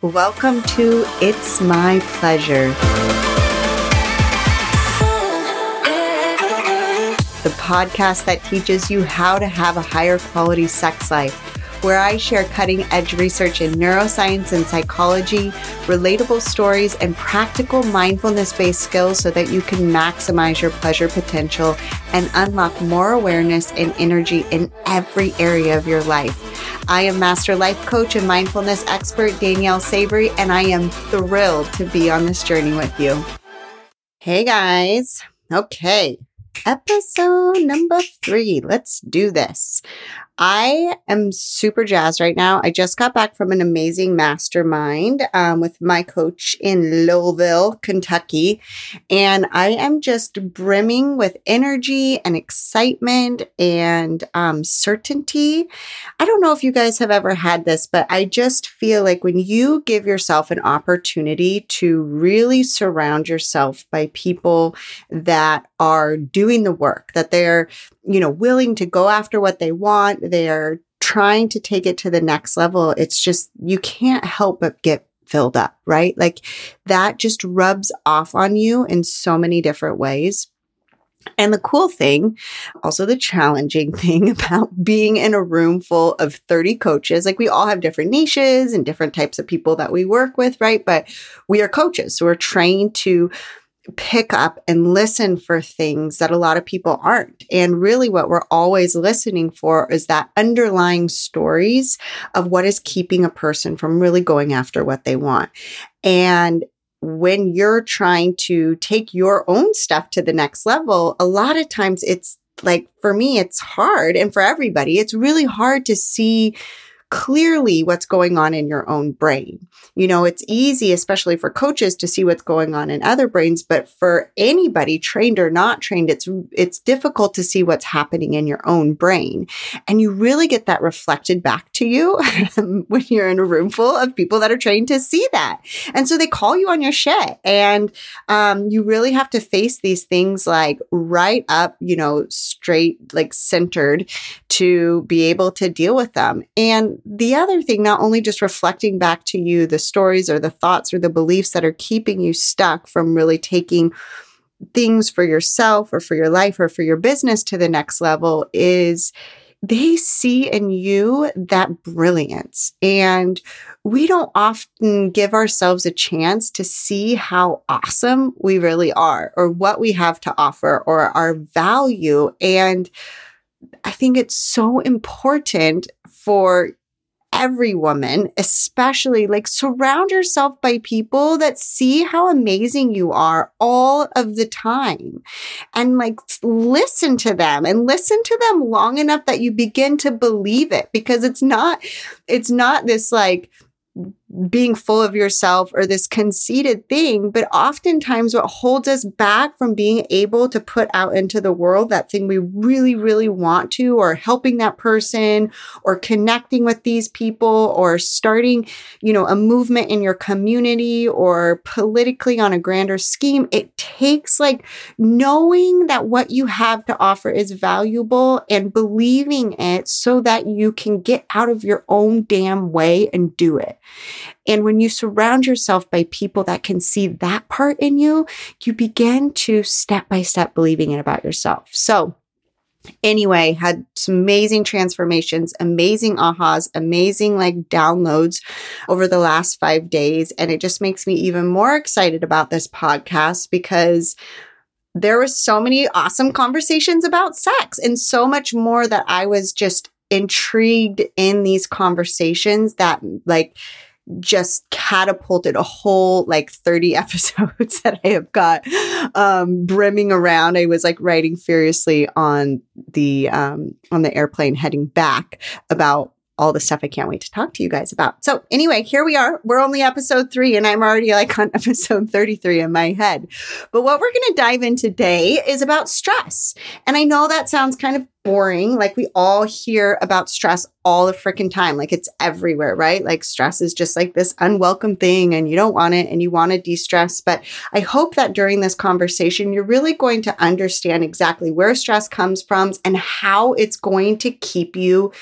Welcome to It's My Pleasure, the podcast that teaches you how to have a higher quality sex life, where I share cutting edge research in neuroscience and psychology, relatable stories, and practical mindfulness based skills so that you can maximize your pleasure potential and unlock more awareness and energy in every area of your life. I am Master Life Coach and Mindfulness Expert Danielle Savory, and I am thrilled to be on this journey with you. Hey guys. Okay. Episode number three. Let's do this. I am super jazzed right now. I just got back from an amazing mastermind um, with my coach in Louisville, Kentucky. And I am just brimming with energy and excitement and um, certainty. I don't know if you guys have ever had this, but I just feel like when you give yourself an opportunity to really surround yourself by people that are doing the work, that they're you know, willing to go after what they want. They're trying to take it to the next level. It's just, you can't help but get filled up, right? Like that just rubs off on you in so many different ways. And the cool thing, also the challenging thing about being in a room full of 30 coaches, like we all have different niches and different types of people that we work with, right? But we are coaches. So we're trained to pick up and listen for things that a lot of people aren't. And really, what we're always listening for is that underlying stories of what is keeping a person from really going after what they want. And when you're trying to take your own stuff to the next level, a lot of times it's like, for me, it's hard. And for everybody, it's really hard to see clearly what's going on in your own brain. You know, it's easy, especially for coaches to see what's going on in other brains, but for anybody trained or not trained, it's, it's difficult to see what's happening in your own brain. And you really get that reflected back to you when you're in a room full of people that are trained to see that. And so they call you on your shit. And um, you really have to face these things like right up, you know, straight, like centered to be able to deal with them. And the other thing, not only just reflecting back to you the stories or the thoughts or the beliefs that are keeping you stuck from really taking things for yourself or for your life or for your business to the next level is they see in you that brilliance. And we don't often give ourselves a chance to see how awesome we really are or what we have to offer or our value. And I think it's so important for every woman, especially like surround yourself by people that see how amazing you are all of the time and like listen to them and listen to them long enough that you begin to believe it because it's not, it's not this like, being full of yourself or this conceited thing. But oftentimes, what holds us back from being able to put out into the world that thing we really, really want to, or helping that person, or connecting with these people, or starting, you know, a movement in your community or politically on a grander scheme, it takes like knowing that what you have to offer is valuable and believing it so that you can get out of your own damn way and do it. And when you surround yourself by people that can see that part in you, you begin to step by step believing it about yourself. So, anyway, had some amazing transformations, amazing ahas, amazing like downloads over the last five days. And it just makes me even more excited about this podcast because there was so many awesome conversations about sex and so much more that I was just intrigued in these conversations that like just catapulted a whole like 30 episodes that I have got um, brimming around. I was like writing furiously on the um, on the airplane heading back about all the stuff I can't wait to talk to you guys about. So anyway, here we are. We're only episode three and I'm already like on episode 33 in my head. But what we're going to dive in today is about stress. And I know that sounds kind of boring. Like we all hear about stress all the freaking time. Like it's everywhere, right? Like stress is just like this unwelcome thing and you don't want it and you want to de-stress. But I hope that during this conversation, you're really going to understand exactly where stress comes from and how it's going to keep you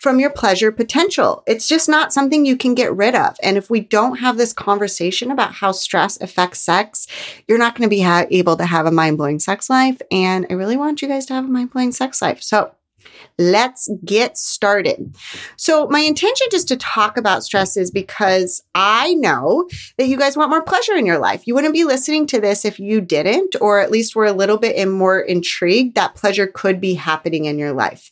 from your pleasure potential. It's just not something you can get rid of. And if we don't have this conversation about how stress affects sex, you're not going to be ha- able to have a mind blowing sex life. And I really want you guys to have a mind blowing sex life. So Let's get started. So, my intention just to talk about stress is because I know that you guys want more pleasure in your life. You wouldn't be listening to this if you didn't, or at least were a little bit more intrigued that pleasure could be happening in your life.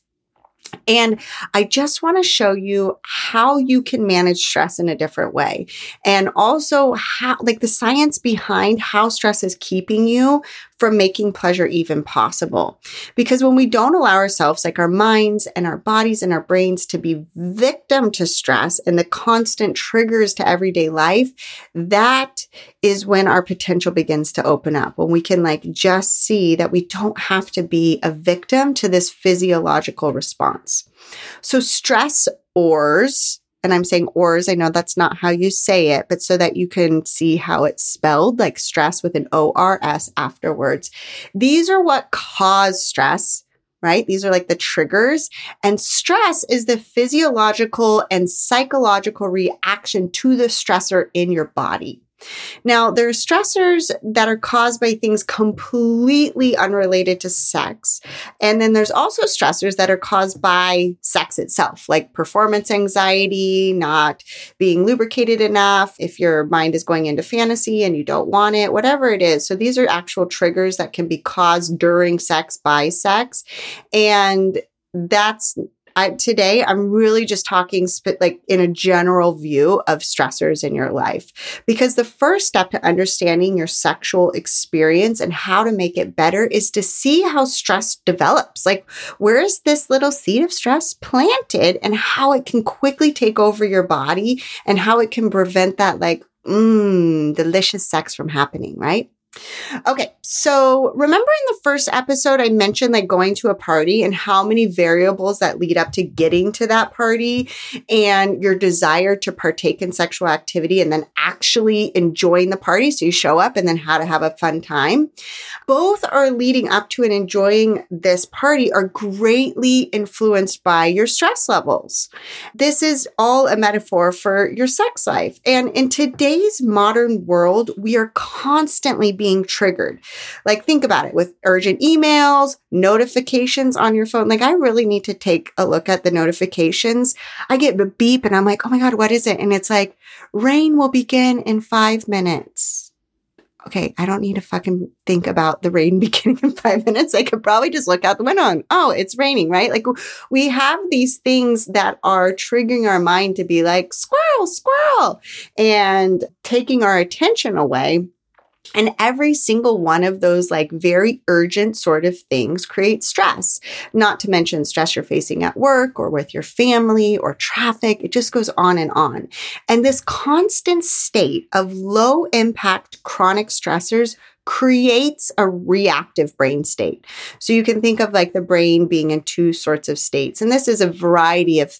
And I just want to show you how you can manage stress in a different way. And also how, like the science behind how stress is keeping you from making pleasure even possible. Because when we don't allow ourselves, like our minds and our bodies and our brains to be victim to stress and the constant triggers to everyday life, that is when our potential begins to open up. When we can like just see that we don't have to be a victim to this physiological response. So stress ors and I'm saying ors. I know that's not how you say it, but so that you can see how it's spelled, like stress with an O R S afterwards. These are what cause stress. Right? These are like the triggers. And stress is the physiological and psychological reaction to the stressor in your body. Now, there are stressors that are caused by things completely unrelated to sex. And then there's also stressors that are caused by sex itself, like performance anxiety, not being lubricated enough, if your mind is going into fantasy and you don't want it, whatever it is. So these are actual triggers that can be caused during sex by sex. And that's I, today I'm really just talking sp- like in a general view of stressors in your life because the first step to understanding your sexual experience and how to make it better is to see how stress develops. Like where is this little seed of stress planted and how it can quickly take over your body and how it can prevent that like mmm delicious sex from happening, right? Okay, so remember in the first episode, I mentioned like going to a party and how many variables that lead up to getting to that party and your desire to partake in sexual activity and then actually enjoying the party. So you show up and then how to have a fun time. Both are leading up to and enjoying this party are greatly influenced by your stress levels. This is all a metaphor for your sex life. And in today's modern world, we are constantly being being triggered. Like, think about it with urgent emails, notifications on your phone. Like, I really need to take a look at the notifications. I get a beep and I'm like, oh my God, what is it? And it's like, rain will begin in five minutes. Okay, I don't need to fucking think about the rain beginning in five minutes. I could probably just look out the window and, oh, it's raining, right? Like we have these things that are triggering our mind to be like, squirrel, squirrel, and taking our attention away and every single one of those, like very urgent sort of things, creates stress. Not to mention stress you're facing at work or with your family or traffic. It just goes on and on. And this constant state of low impact chronic stressors creates a reactive brain state. So you can think of like the brain being in two sorts of states. And this is a variety of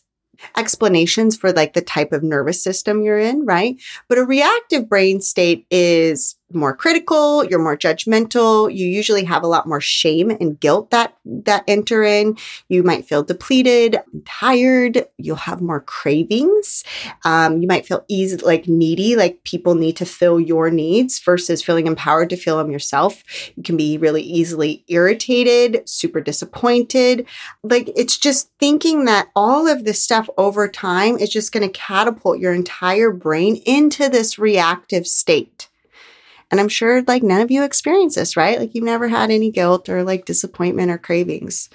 explanations for like the type of nervous system you're in, right? But a reactive brain state is more critical, you're more judgmental, you usually have a lot more shame and guilt that that enter in. You might feel depleted, tired, you'll have more cravings. Um, you might feel easy like needy, like people need to fill your needs versus feeling empowered to fill them yourself. You can be really easily irritated, super disappointed. Like it's just thinking that all of this stuff over time is just going to catapult your entire brain into this reactive state. And I'm sure like none of you experience this, right? Like you've never had any guilt or like disappointment or cravings.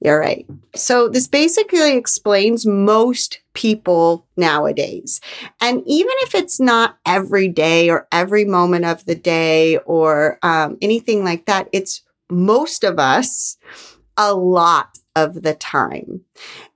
You're right. So this basically explains most people nowadays. And even if it's not every day or every moment of the day or um, anything like that, it's most of us a lot of the time.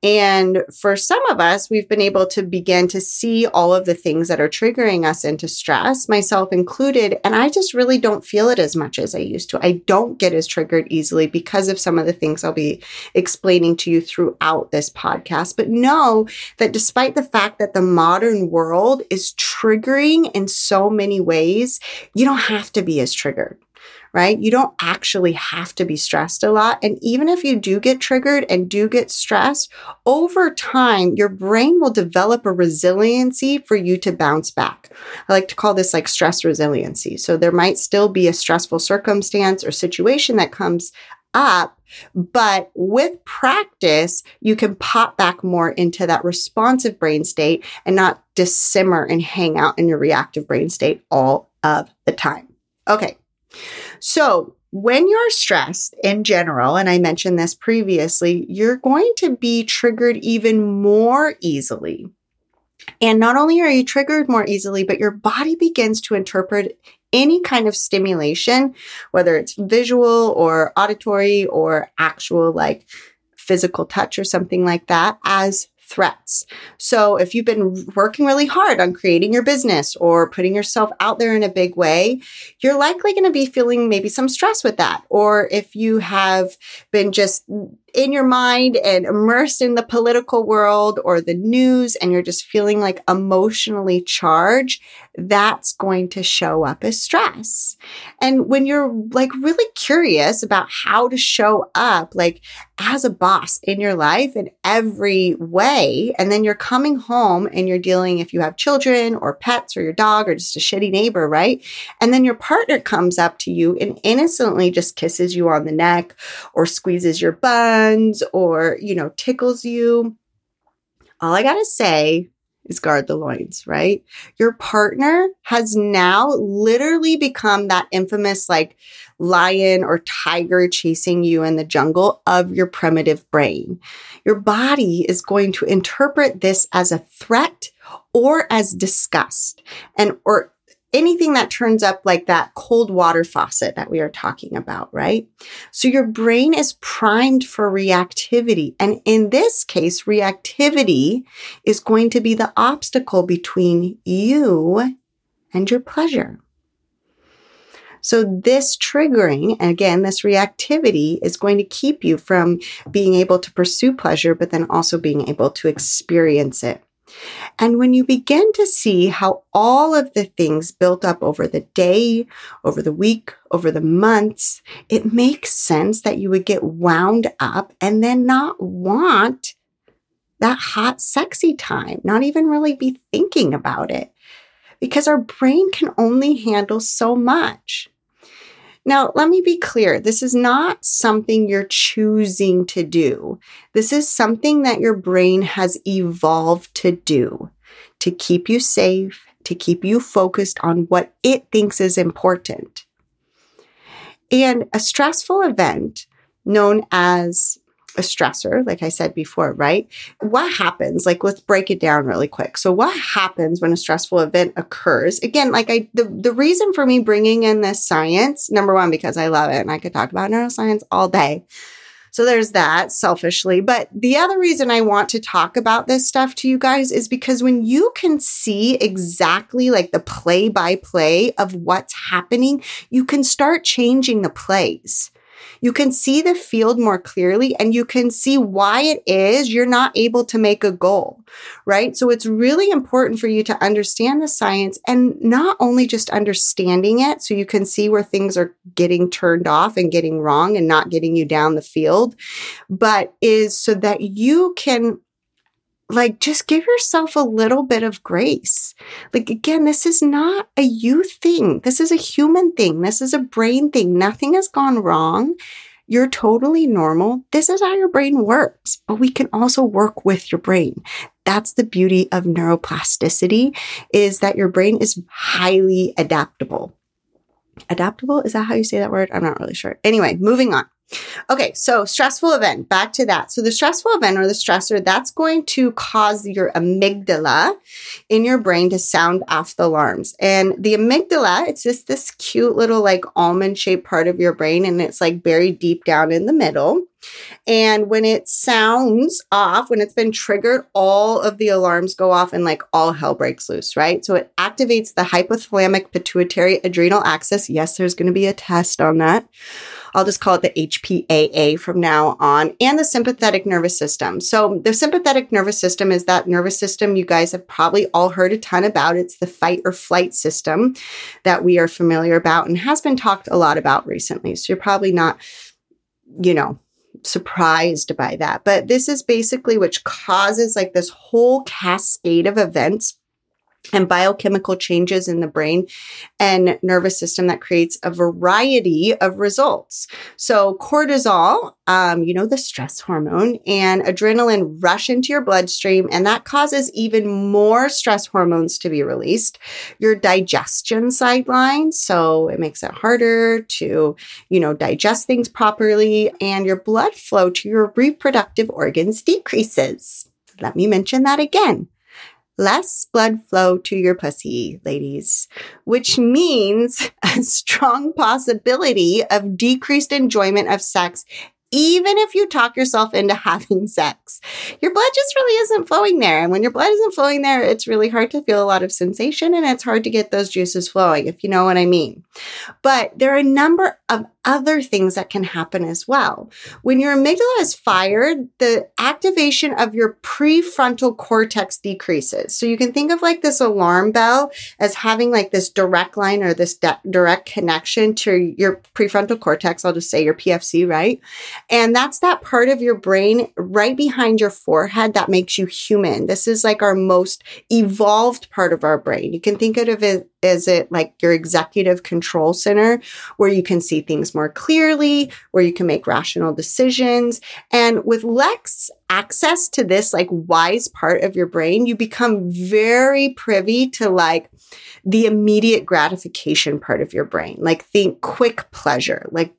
And for some of us, we've been able to begin to see all of the things that are triggering us into stress, myself included. And I just really don't feel it as much as I used to. I don't get as triggered easily because of some of the things I'll be explaining to you throughout this podcast. But know that despite the fact that the modern world is triggering in so many ways, you don't have to be as triggered. Right? You don't actually have to be stressed a lot. And even if you do get triggered and do get stressed, over time, your brain will develop a resiliency for you to bounce back. I like to call this like stress resiliency. So there might still be a stressful circumstance or situation that comes up, but with practice, you can pop back more into that responsive brain state and not just simmer and hang out in your reactive brain state all of the time. Okay. So when you're stressed in general, and I mentioned this previously, you're going to be triggered even more easily. And not only are you triggered more easily, but your body begins to interpret any kind of stimulation, whether it's visual or auditory or actual like physical touch or something like that, as threats. So if you've been working really hard on creating your business or putting yourself out there in a big way, you're likely going to be feeling maybe some stress with that. Or if you have been just in your mind and immersed in the political world or the news and you're just feeling like emotionally charged, that's going to show up as stress. And when you're like really curious about how to show up, like as a boss in your life in every way, and then you're coming home and you're dealing if you have children or pets or your dog or just a shitty neighbor, right? And then your partner comes up to you and innocently just kisses you on the neck or squeezes your or, you know, tickles you. All I got to say is guard the loins, right? Your partner has now literally become that infamous like lion or tiger chasing you in the jungle of your primitive brain. Your body is going to interpret this as a threat or as disgust and or anything that turns up like that cold water faucet that we are talking about, right? So your brain is primed for reactivity. And in this case, reactivity is going to be the obstacle between you and your pleasure. So this triggering, again, this reactivity is going to keep you from being able to pursue pleasure, but then also being able to experience it. And when you begin to see how all of the things built up over the day, over the week, over the months, it makes sense that you would get wound up and then not want that hot, sexy time, not even really be thinking about it because our brain can only handle so much. Now, let me be clear. This is not something you're choosing to do. This is something that your brain has evolved to do to keep you safe, to keep you focused on what it thinks is important. And a stressful event known as a stressor, like I said before, right? What happens? Like, let's break it down really quick. So, what happens when a stressful event occurs? Again, like I, the, the reason for me bringing in this science, number one, because I love it and I could talk about neuroscience all day. So there's that selfishly. But the other reason I want to talk about this stuff to you guys is because when you can see exactly like the play by play of what's happening, you can start changing the plays you can see the field more clearly and you can see why it is you're not able to make a goal, right? So it's really important for you to understand the science and not only just understanding it so you can see where things are getting turned off and getting wrong and not getting you down the field, but is so that you can like just give yourself a little bit of grace. Like again, this is not a you thing. This is a human thing. This is a brain thing. Nothing has gone wrong. You're totally normal. This is how your brain works, but we can also work with your brain. That's the beauty of neuroplasticity is that your brain is highly adaptable. Adaptable? Is that how you say that word? I'm not really sure. Anyway, moving on. Okay, so stressful event, back to that. So the stressful event or the stressor, that's going to cause your amygdala in your brain to sound off the alarms. And the amygdala, it's just this cute little like almond shaped part of your brain and it's like buried deep down in the middle. And when it sounds off, when it's been triggered, all of the alarms go off and like all hell breaks loose, right? So it activates the hypothalamic pituitary adrenal axis. Yes, there's going to be a test on that. I'll just call it the HPAA from now on, and the sympathetic nervous system. So, the sympathetic nervous system is that nervous system you guys have probably all heard a ton about. It's the fight or flight system that we are familiar about and has been talked a lot about recently. So, you're probably not, you know, surprised by that. But this is basically which causes like this whole cascade of events and biochemical changes in the brain and nervous system that creates a variety of results. So, cortisol, um, you know, the stress hormone, and adrenaline rush into your bloodstream, and that causes even more stress hormones to be released. Your digestion sidelines, so it makes it harder to, you know, digest things properly, and your blood flow to your reproductive organs decreases. Let me mention that again less blood flow to your pussy, ladies, which means a strong possibility of decreased enjoyment of sex even if you talk yourself into having sex. Your blood just really isn't flowing there. And when your blood isn't flowing there, it's really hard to feel a lot of sensation and it's hard to get those juices flowing, if you know what I mean. But there are a number of other things that can happen as well. When your amygdala is fired, the activation of your prefrontal cortex decreases. So you can think of like this alarm bell as having like this direct line or this de- direct connection to your prefrontal cortex. I'll just say your PFC, right? And that's that part of your brain right behind your forehead that makes you human. This is like our most evolved part of our brain. You can think of it as it like your executive control center where you can see things more clearly, where you can make rational decisions? And with less access to this like wise part of your brain, you become very privy to like the immediate gratification part of your brain. Like think quick pleasure, like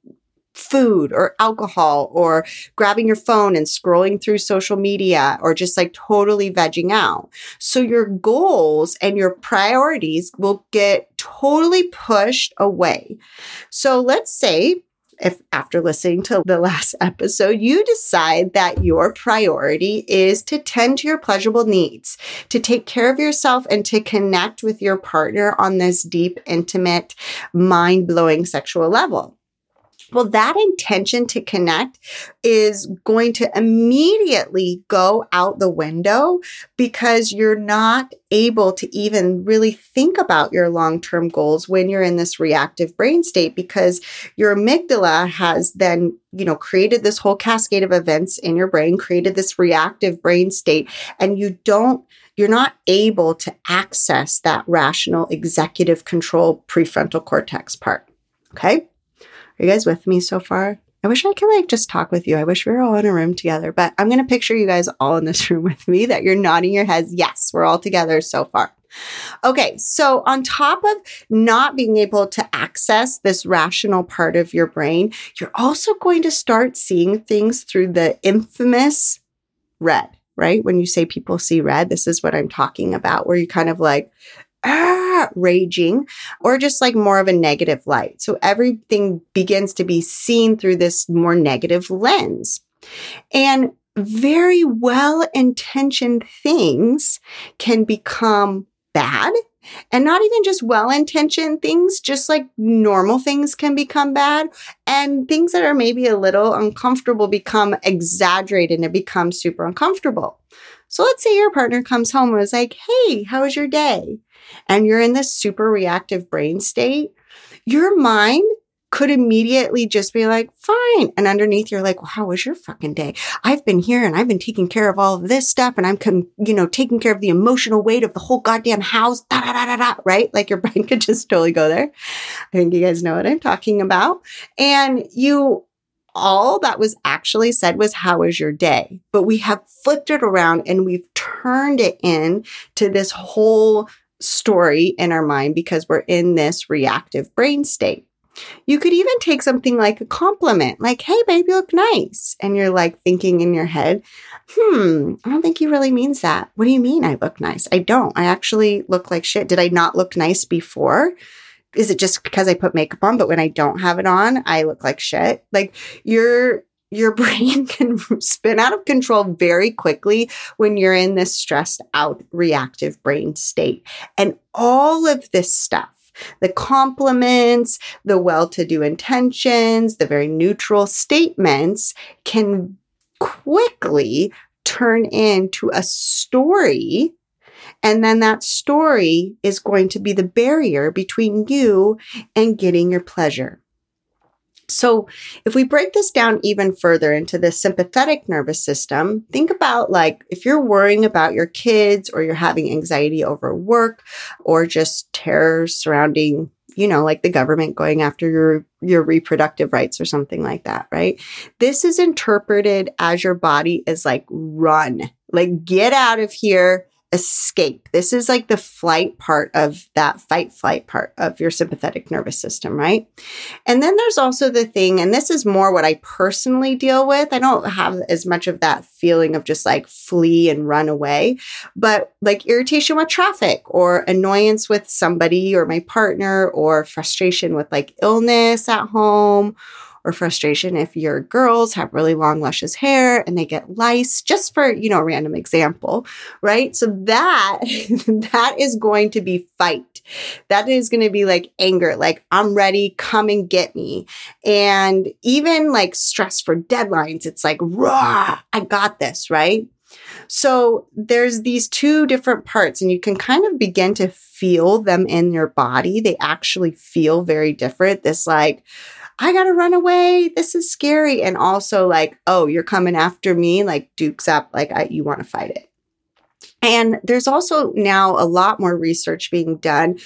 food or alcohol or grabbing your phone and scrolling through social media or just like totally vegging out. So your goals and your priorities will get totally pushed away. So let's say if after listening to the last episode, you decide that your priority is to tend to your pleasurable needs, to take care of yourself and to connect with your partner on this deep, intimate, mind blowing sexual level. Well, that intention to connect is going to immediately go out the window because you're not able to even really think about your long term goals when you're in this reactive brain state because your amygdala has then, you know, created this whole cascade of events in your brain, created this reactive brain state, and you don't you're not able to access that rational executive control prefrontal cortex part. Okay. Are you guys with me so far? I wish I could like just talk with you. I wish we were all in a room together, but I'm going to picture you guys all in this room with me that you're nodding your heads. Yes, we're all together so far. Okay, so on top of not being able to access this rational part of your brain, you're also going to start seeing things through the infamous red, right? When you say people see red, this is what I'm talking about, where you kind of like, ah, raging, or just like more of a negative light. So everything begins to be seen through this more negative lens. And very well intentioned things can become bad and not even just well intentioned things, just like normal things can become bad. And things that are maybe a little uncomfortable become exaggerated and become super uncomfortable. So let's say your partner comes home and was like, Hey, how was your day? and you're in this super reactive brain state, your mind could immediately just be like, fine. And underneath, you're like, well, how was your fucking day? I've been here and I've been taking care of all of this stuff and I'm, com- you know, taking care of the emotional weight of the whole goddamn house, da, da, da, da, da, right? Like your brain could just totally go there. I think you guys know what I'm talking about. And you, all that was actually said was, how was your day? But we have flipped it around and we've turned it in to this whole story in our mind because we're in this reactive brain state. You could even take something like a compliment, like, hey, babe, you look nice. And you're like thinking in your head, hmm, I don't think he really means that. What do you mean I look nice? I don't. I actually look like shit. Did I not look nice before? Is it just because I put makeup on, but when I don't have it on, I look like shit? Like you're your brain can spin out of control very quickly when you're in this stressed out reactive brain state. And all of this stuff, the compliments, the well to do intentions, the very neutral statements can quickly turn into a story. And then that story is going to be the barrier between you and getting your pleasure. So, if we break this down even further into the sympathetic nervous system, think about like if you're worrying about your kids or you're having anxiety over work or just terror surrounding, you know, like the government going after your your reproductive rights or something like that, right? This is interpreted as your body is like run. Like get out of here escape. This is like the flight part of that fight flight part of your sympathetic nervous system, right? And then there's also the thing, and this is more what I personally deal with. I don't have as much of that feeling of just like flee and run away, but like irritation with traffic or annoyance with somebody or my partner or frustration with like illness at home or frustration if your girls have really long, luscious hair and they get lice, just for, you know, a random example, right? So that, that is going to be fight. That is going to be like anger, like, I'm ready, come and get me. And even like stress for deadlines, it's like, raw, I got this, right? So there's these two different parts, and you can kind of begin to feel them in your body. They actually feel very different. This, like, I gotta run away. This is scary. And also, like, oh, you're coming after me, like, dukes up, like, I, you wanna fight it. And there's also now a lot more research being done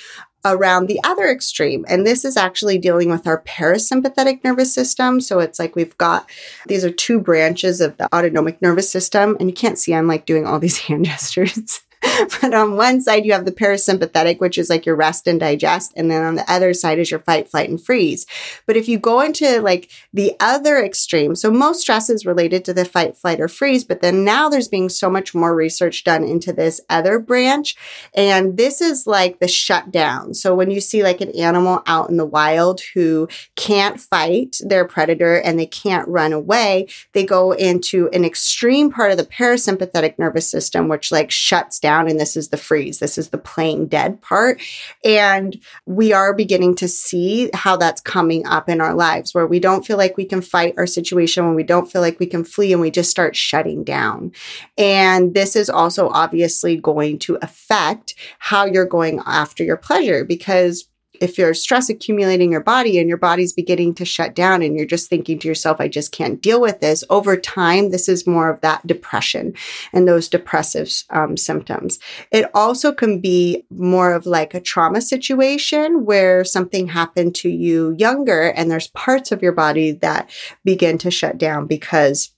around the other extreme. And this is actually dealing with our parasympathetic nervous system. So it's like we've got these are two branches of the autonomic nervous system. And you can't see I'm like doing all these hand gestures. but on one side, you have the parasympathetic, which is like your rest and digest. And then on the other side is your fight, flight, and freeze. But if you go into like the other extreme, so most stress is related to the fight, flight, or freeze. But then now there's being so much more research done into this other branch. And this is like the shutdown. So when you see like an animal out in the wild who can't fight their predator and they can't run away, they go into an extreme part of the parasympathetic nervous system, which like shuts down down and this is the freeze. This is the playing dead part. And we are beginning to see how that's coming up in our lives where we don't feel like we can fight our situation, when we don't feel like we can flee and we just start shutting down. And this is also obviously going to affect how you're going after your pleasure because if you're stress accumulating your body and your body's beginning to shut down and you're just thinking to yourself, I just can't deal with this, over time, this is more of that depression and those depressive um, symptoms. It also can be more of like a trauma situation where something happened to you younger and there's parts of your body that begin to shut down because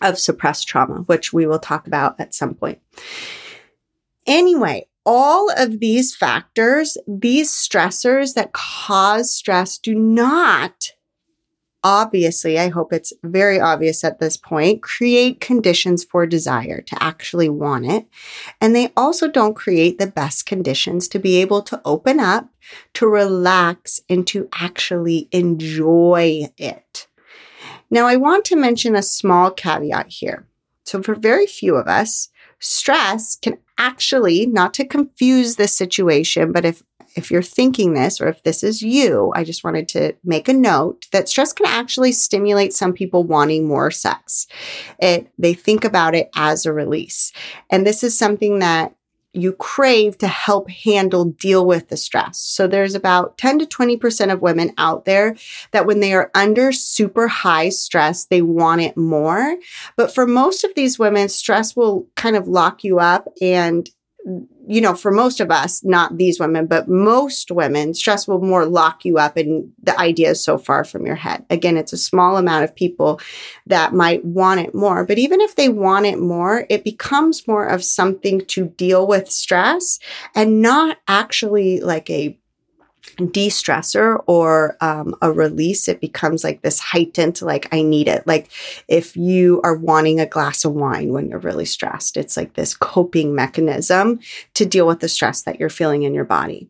of suppressed trauma, which we will talk about at some point. Anyway, all of these factors, these stressors that cause stress do not obviously, I hope it's very obvious at this point, create conditions for desire to actually want it. And they also don't create the best conditions to be able to open up, to relax, and to actually enjoy it. Now, I want to mention a small caveat here. So, for very few of us, stress can actually, not to confuse this situation, but if if you're thinking this or if this is you, I just wanted to make a note that stress can actually stimulate some people wanting more sex. It they think about it as a release. And this is something that you crave to help handle, deal with the stress. So there's about 10 to 20% of women out there that when they are under super high stress, they want it more. But for most of these women, stress will kind of lock you up and you know, for most of us, not these women, but most women, stress will more lock you up and the idea is so far from your head. Again, it's a small amount of people that might want it more. But even if they want it more, it becomes more of something to deal with stress and not actually like a de-stressor or um, a release it becomes like this heightened like i need it. Like if you are wanting a glass of wine when you're really stressed it's like this coping mechanism to deal with the stress that you're feeling in your body.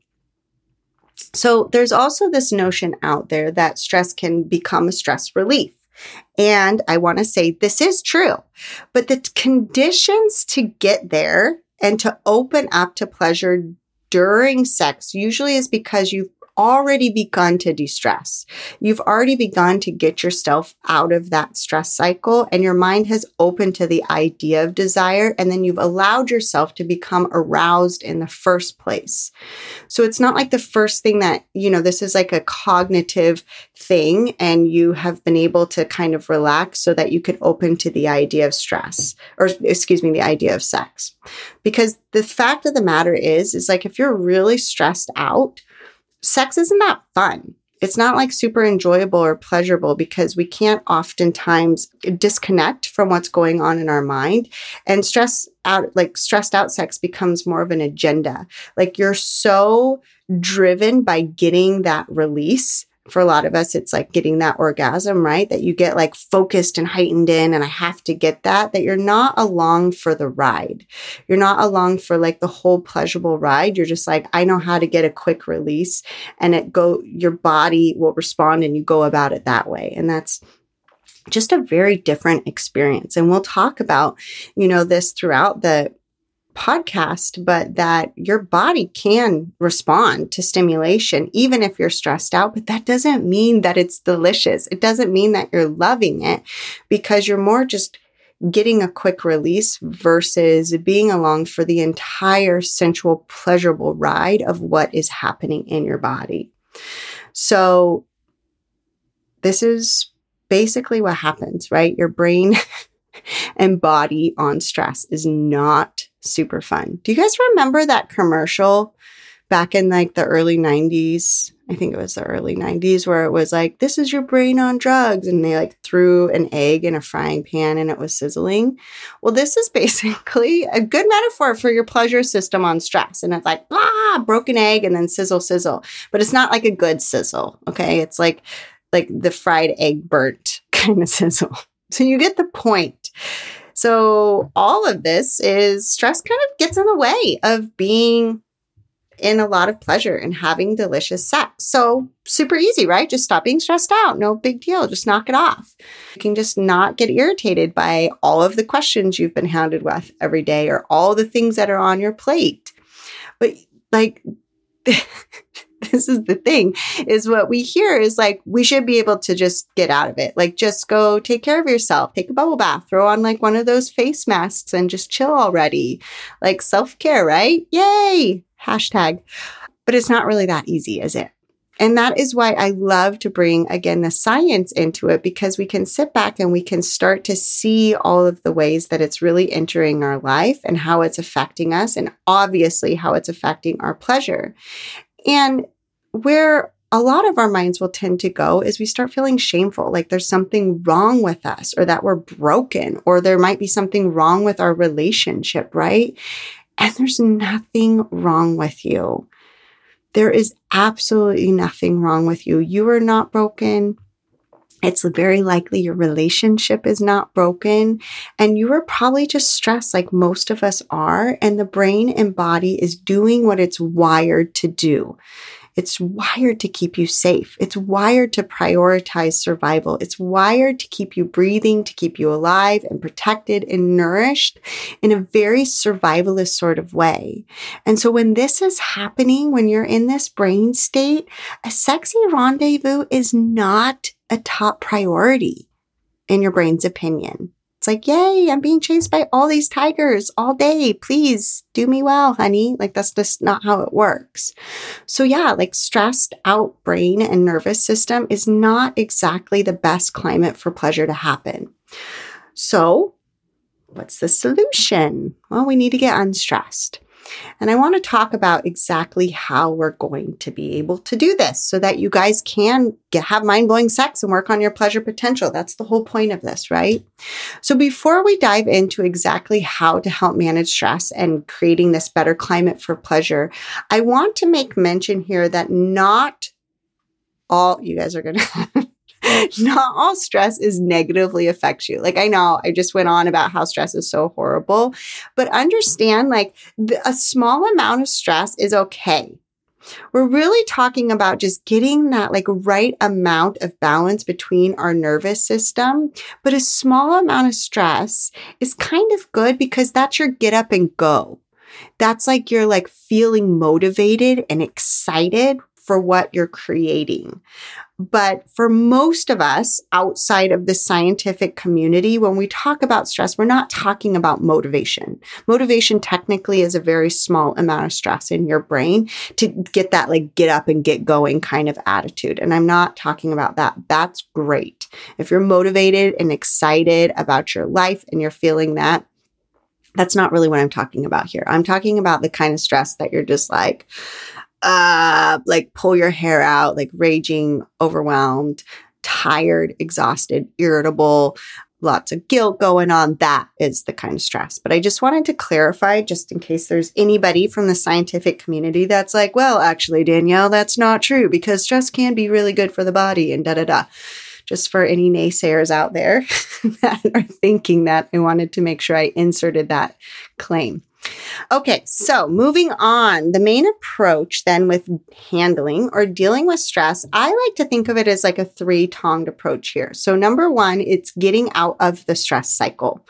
So there's also this notion out there that stress can become a stress relief. And I want to say this is true, but the conditions to get there and to open up to pleasure during sex usually is because you've already begun to de-stress. You've already begun to get yourself out of that stress cycle and your mind has opened to the idea of desire. And then you've allowed yourself to become aroused in the first place. So it's not like the first thing that, you know, this is like a cognitive thing and you have been able to kind of relax so that you could open to the idea of stress or excuse me, the idea of sex. Because the fact of the matter is, is like if you're really stressed out, sex isn't that fun. It's not like super enjoyable or pleasurable because we can't oftentimes disconnect from what's going on in our mind. And stress out, like stressed out sex becomes more of an agenda. Like you're so driven by getting that release for a lot of us, it's like getting that orgasm, right? That you get like focused and heightened in, and I have to get that, that you're not along for the ride. You're not along for like the whole pleasurable ride. You're just like, I know how to get a quick release and it go, your body will respond and you go about it that way. And that's, just a very different experience. And we'll talk about, you know, this throughout the podcast, but that your body can respond to stimulation even if you're stressed out. But that doesn't mean that it's delicious. It doesn't mean that you're loving it because you're more just getting a quick release versus being along for the entire sensual, pleasurable ride of what is happening in your body. So, this is basically what happens, right? Your brain and body on stress is not super fun. Do you guys remember that commercial back in like the early 90s? I think it was the early 90s where it was like, this is your brain on drugs. And they like threw an egg in a frying pan and it was sizzling. Well, this is basically a good metaphor for your pleasure system on stress. And it's like, blah, broken egg and then sizzle, sizzle. But it's not like a good sizzle. Okay. It's like, like the fried egg burnt kind of sizzle. So you get the point. So all of this is stress kind of gets in the way of being in a lot of pleasure and having delicious sex. So super easy, right? Just stop being stressed out. No big deal. Just knock it off. You can just not get irritated by all of the questions you've been hounded with every day or all the things that are on your plate. But like this is the thing is what we hear is like we should be able to just get out of it. Like just go take care of yourself take a bubble bath throw on like one of those face masks and just chill already. Like self-care right? Yay! Hashtag. But it's not really that easy is it? And that is why I love to bring again the science into it because we can sit back and we can start to see all of the ways that it's really entering our life and how it's affecting us, and obviously how it's affecting our pleasure. And where a lot of our minds will tend to go is we start feeling shameful, like there's something wrong with us or that we're broken or there might be something wrong with our relationship, right? And there's nothing wrong with you. There is absolutely nothing wrong with you. You are not broken. It's very likely your relationship is not broken and you are probably just stressed like most of us are. And the brain and body is doing what it's wired to do. It's wired to keep you safe. It's wired to prioritize survival. It's wired to keep you breathing, to keep you alive and protected and nourished in a very survivalist sort of way. And so when this is happening, when you're in this brain state, a sexy rendezvous is not a top priority in your brain's opinion. It's like, yay, I'm being chased by all these tigers all day. Please do me well, honey. Like, that's just not how it works. So, yeah, like stressed out brain and nervous system is not exactly the best climate for pleasure to happen. So, what's the solution? Well, we need to get unstressed. And I want to talk about exactly how we're going to be able to do this so that you guys can get, have mind blowing sex and work on your pleasure potential. That's the whole point of this, right? So before we dive into exactly how to help manage stress and creating this better climate for pleasure, I want to make mention here that not all you guys are going to not all stress is negatively affects you. Like I know I just went on about how stress is so horrible, but understand like the, a small amount of stress is okay. We're really talking about just getting that like right amount of balance between our nervous system. But a small amount of stress is kind of good because that's your get up and go. That's like you're like feeling motivated and excited for what you're creating. But for most of us outside of the scientific community, when we talk about stress, we're not talking about motivation. Motivation technically is a very small amount of stress in your brain to get that like get up and get going kind of attitude. And I'm not talking about that. That's great. If you're motivated and excited about your life and you're feeling that, that's not really what I'm talking about here. I'm talking about the kind of stress that you're just like, uh, like pull your hair out, like raging, overwhelmed, tired, exhausted, irritable, lots of guilt going on. That is the kind of stress. But I just wanted to clarify, just in case there's anybody from the scientific community that's like, well, actually, Danielle, that's not true because stress can be really good for the body and da da da. Just for any naysayers out there that are thinking that, I wanted to make sure I inserted that claim. Okay, so moving on, the main approach then with handling or dealing with stress, I like to think of it as like a three tonged approach here. So, number one, it's getting out of the stress cycle.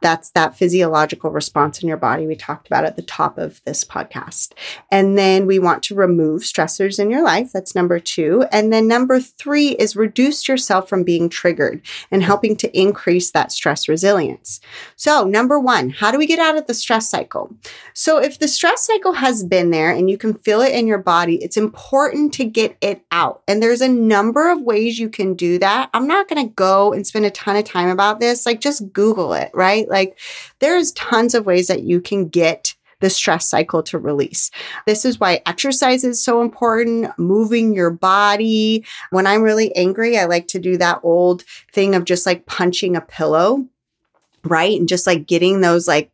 That's that physiological response in your body we talked about at the top of this podcast. And then we want to remove stressors in your life. That's number two. And then number three is reduce yourself from being triggered and helping to increase that stress resilience. So, number one, how do we get out of the stress cycle? Cycle. So, if the stress cycle has been there and you can feel it in your body, it's important to get it out. And there's a number of ways you can do that. I'm not going to go and spend a ton of time about this. Like, just Google it, right? Like, there's tons of ways that you can get the stress cycle to release. This is why exercise is so important, moving your body. When I'm really angry, I like to do that old thing of just like punching a pillow right? And just like getting those like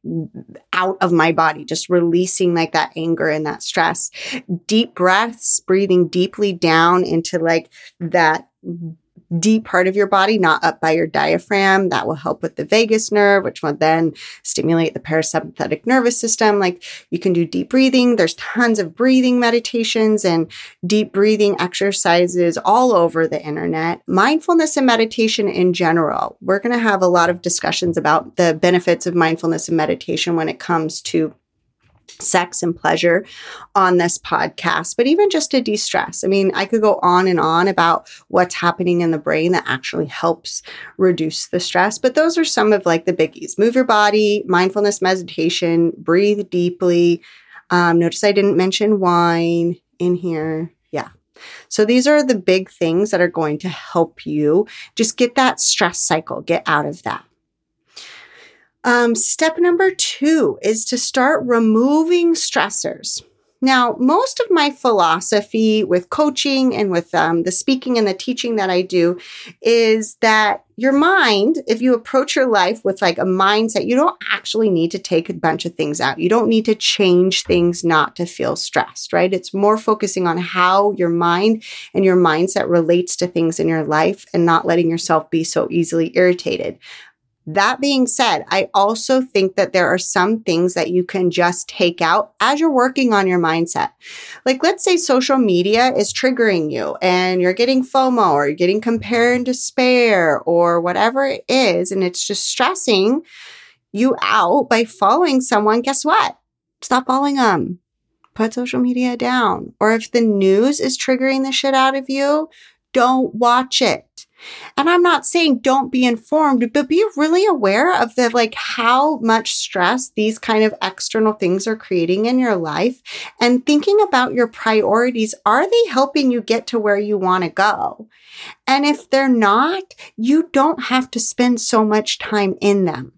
out of my body, just releasing like that anger and that stress. Deep breaths, breathing deeply down into like that deep part of your body, not up by your diaphragm. That will help with the vagus nerve, which will then stimulate the parasympathetic nervous system. Like you can do deep breathing. There's tons of breathing meditations and deep breathing exercises all over the internet. Mindfulness and meditation in general. We're going to have a lot of discussions about the benefits of mindfulness and meditation when it comes to sex and pleasure on this podcast, but even just to de stress. I mean, I could go on and on about what's happening in the brain that actually helps reduce the stress, but those are some of like the biggies move your body, mindfulness meditation, breathe deeply. Um, notice I didn't mention wine in here. Yeah. So these are the big things that are going to help you just get that stress cycle, get out of that. Um, step number two is to start removing stressors. Now, most of my philosophy with coaching and with um, the speaking and the teaching that I do is that your mind, if you approach your life with like a mindset, you don't actually need to take a bunch of things out. You don't need to change things not to feel stressed, right? It's more focusing on how your mind and your mindset relates to things in your life and not letting yourself be so easily irritated. That being said, I also think that there are some things that you can just take out as you're working on your mindset. Like, let's say social media is triggering you and you're getting FOMO or you're getting compare and despair or whatever it is, and it's just stressing you out by following someone. Guess what? Stop following them. Put social media down. Or if the news is triggering the shit out of you, don't watch it. And I'm not saying don't be informed, but be really aware of the like how much stress these kind of external things are creating in your life and thinking about your priorities. Are they helping you get to where you want to go? And if they're not, you don't have to spend so much time in them.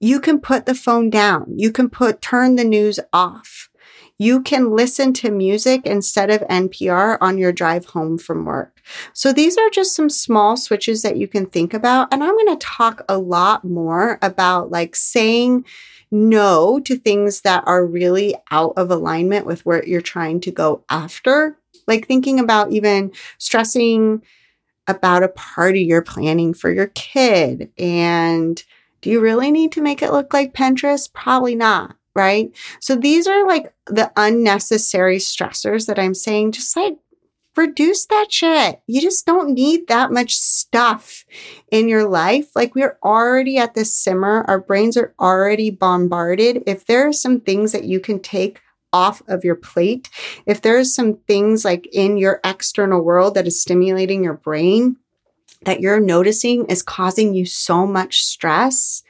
You can put the phone down. You can put, turn the news off. You can listen to music instead of NPR on your drive home from work. So these are just some small switches that you can think about. And I'm going to talk a lot more about like saying no to things that are really out of alignment with where you're trying to go after. Like thinking about even stressing about a party you're planning for your kid. And do you really need to make it look like Pinterest? Probably not right? So these are like the unnecessary stressors that I'm saying, just like reduce that shit. You just don't need that much stuff in your life. Like we're already at this simmer, our brains are already bombarded. If there are some things that you can take off of your plate, if there's some things like in your external world that is stimulating your brain that you're noticing is causing you so much stress,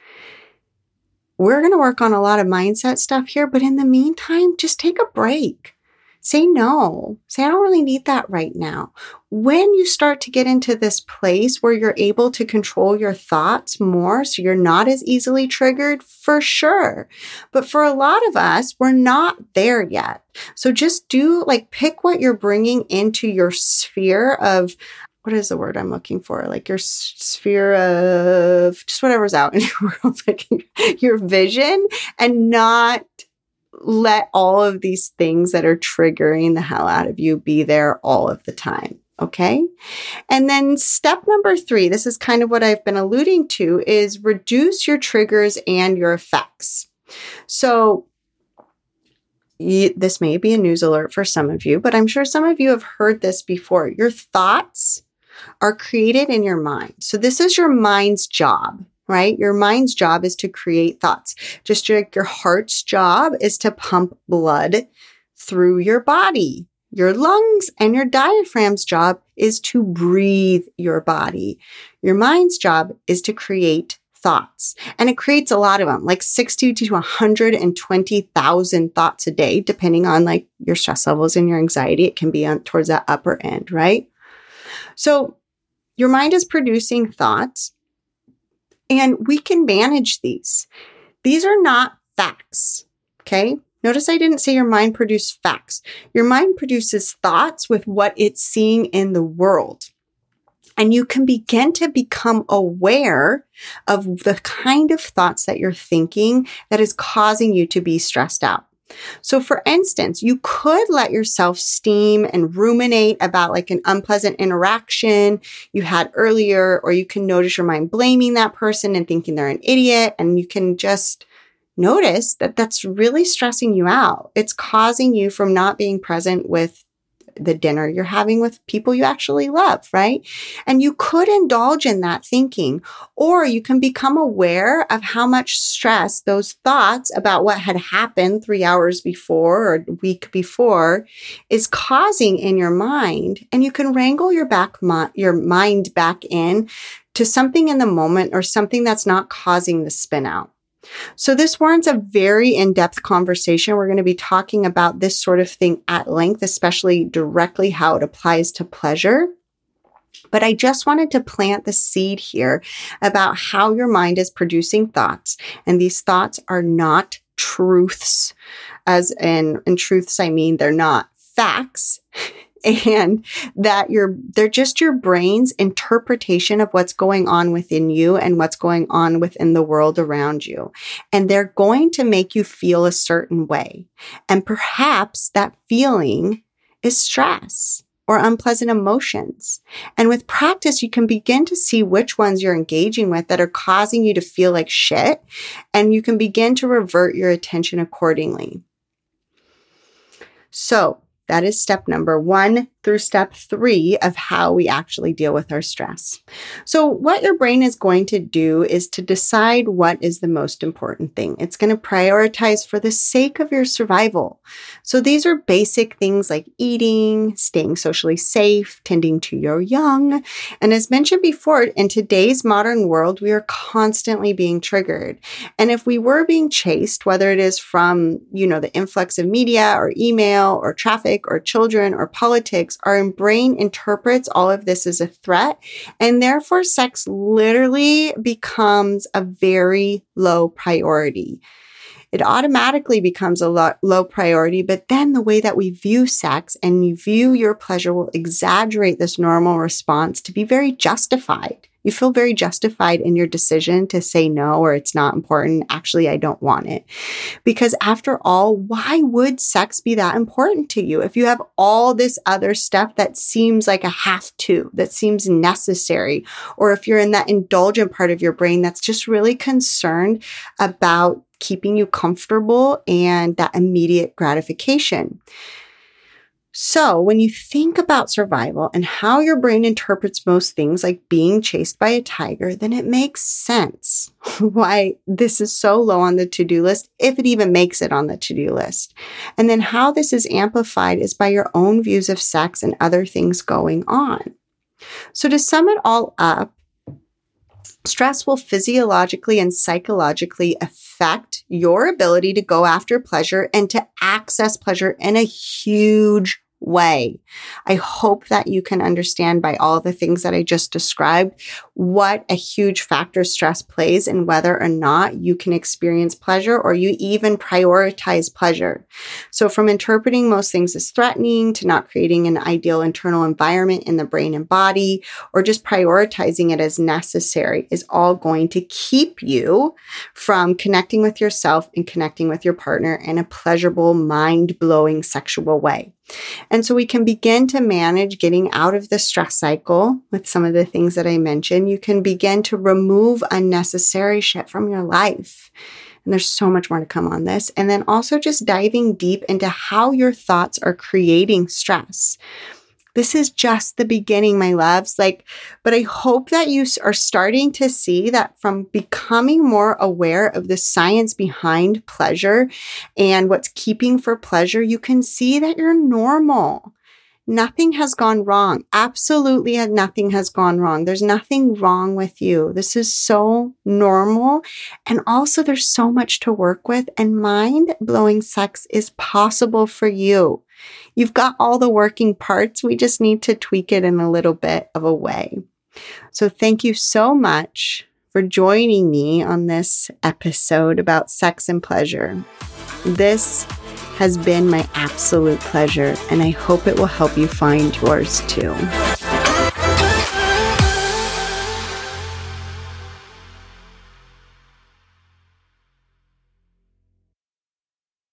we're going to work on a lot of mindset stuff here. But in the meantime, just take a break. Say no. Say, I don't really need that right now. When you start to get into this place where you're able to control your thoughts more, so you're not as easily triggered, for sure. But for a lot of us, we're not there yet. So just do like pick what you're bringing into your sphere of what is the word I'm looking for? Like your sphere of just whatever's out in your world, like your vision, and not let all of these things that are triggering the hell out of you be there all of the time. Okay. And then step number three, this is kind of what I've been alluding to, is reduce your triggers and your effects. So, this may be a news alert for some of you, but I'm sure some of you have heard this before. Your thoughts are created in your mind. So this is your mind's job, right? Your mind's job is to create thoughts. Just like your heart's job is to pump blood through your body. Your lungs and your diaphragm's job is to breathe your body. Your mind's job is to create thoughts. And it creates a lot of them, like 60 to 120,000 thoughts a day, depending on like your stress levels and your anxiety. It can be on towards that upper end, right? So your mind is producing thoughts and we can manage these. These are not facts. Okay. Notice I didn't say your mind produces facts. Your mind produces thoughts with what it's seeing in the world. And you can begin to become aware of the kind of thoughts that you're thinking that is causing you to be stressed out. So, for instance, you could let yourself steam and ruminate about like an unpleasant interaction you had earlier, or you can notice your mind blaming that person and thinking they're an idiot. And you can just notice that that's really stressing you out. It's causing you from not being present with the dinner you're having with people you actually love, right? And you could indulge in that thinking, or you can become aware of how much stress those thoughts about what had happened three hours before or a week before is causing in your mind. And you can wrangle your back, your mind back in to something in the moment or something that's not causing the spin out. So this warrants a very in-depth conversation. We're going to be talking about this sort of thing at length, especially directly how it applies to pleasure. But I just wanted to plant the seed here about how your mind is producing thoughts. And these thoughts are not truths, as in, in truths, I mean, they're not facts. and that you're they're just your brain's interpretation of what's going on within you and what's going on within the world around you. And they're going to make you feel a certain way. And perhaps that feeling is stress or unpleasant emotions. And with practice, you can begin to see which ones you're engaging with that are causing you to feel like shit. And you can begin to revert your attention accordingly. So that is step number one through step three of how we actually deal with our stress. So, what your brain is going to do is to decide what is the most important thing. It's going to prioritize for the sake of your survival. So, these are basic things like eating, staying socially safe, tending to your young. And as mentioned before, in today's modern world, we are constantly being triggered. And if we were being chased, whether it is from, you know, the influx of media or email or traffic or children or politics, our brain interprets all of this as a threat. And therefore, sex literally becomes a very low priority. It automatically becomes a lo- low priority, but then the way that we view sex and you view your pleasure will exaggerate this normal response to be very justified. You feel very justified in your decision to say no or it's not important. Actually, I don't want it. Because after all, why would sex be that important to you if you have all this other stuff that seems like a have to, that seems necessary, or if you're in that indulgent part of your brain that's just really concerned about keeping you comfortable and that immediate gratification. So, when you think about survival and how your brain interprets most things like being chased by a tiger, then it makes sense why this is so low on the to do list, if it even makes it on the to do list. And then how this is amplified is by your own views of sex and other things going on. So, to sum it all up, stress will physiologically and psychologically affect your ability to go after pleasure and to access pleasure in a huge way. I hope that you can understand by all the things that I just described what a huge factor stress plays in whether or not you can experience pleasure or you even prioritize pleasure. So from interpreting most things as threatening to not creating an ideal internal environment in the brain and body or just prioritizing it as necessary is all going to keep you from connecting with yourself and connecting with your partner in a pleasurable, mind-blowing sexual way. And so we can begin to manage getting out of the stress cycle with some of the things that I mentioned. You can begin to remove unnecessary shit from your life. And there's so much more to come on this. And then also just diving deep into how your thoughts are creating stress. This is just the beginning, my loves. Like, but I hope that you are starting to see that from becoming more aware of the science behind pleasure and what's keeping for pleasure, you can see that you're normal. Nothing has gone wrong. Absolutely nothing has gone wrong. There's nothing wrong with you. This is so normal. And also, there's so much to work with, and mind blowing sex is possible for you. You've got all the working parts. We just need to tweak it in a little bit of a way. So, thank you so much for joining me on this episode about sex and pleasure. This has been my absolute pleasure, and I hope it will help you find yours too.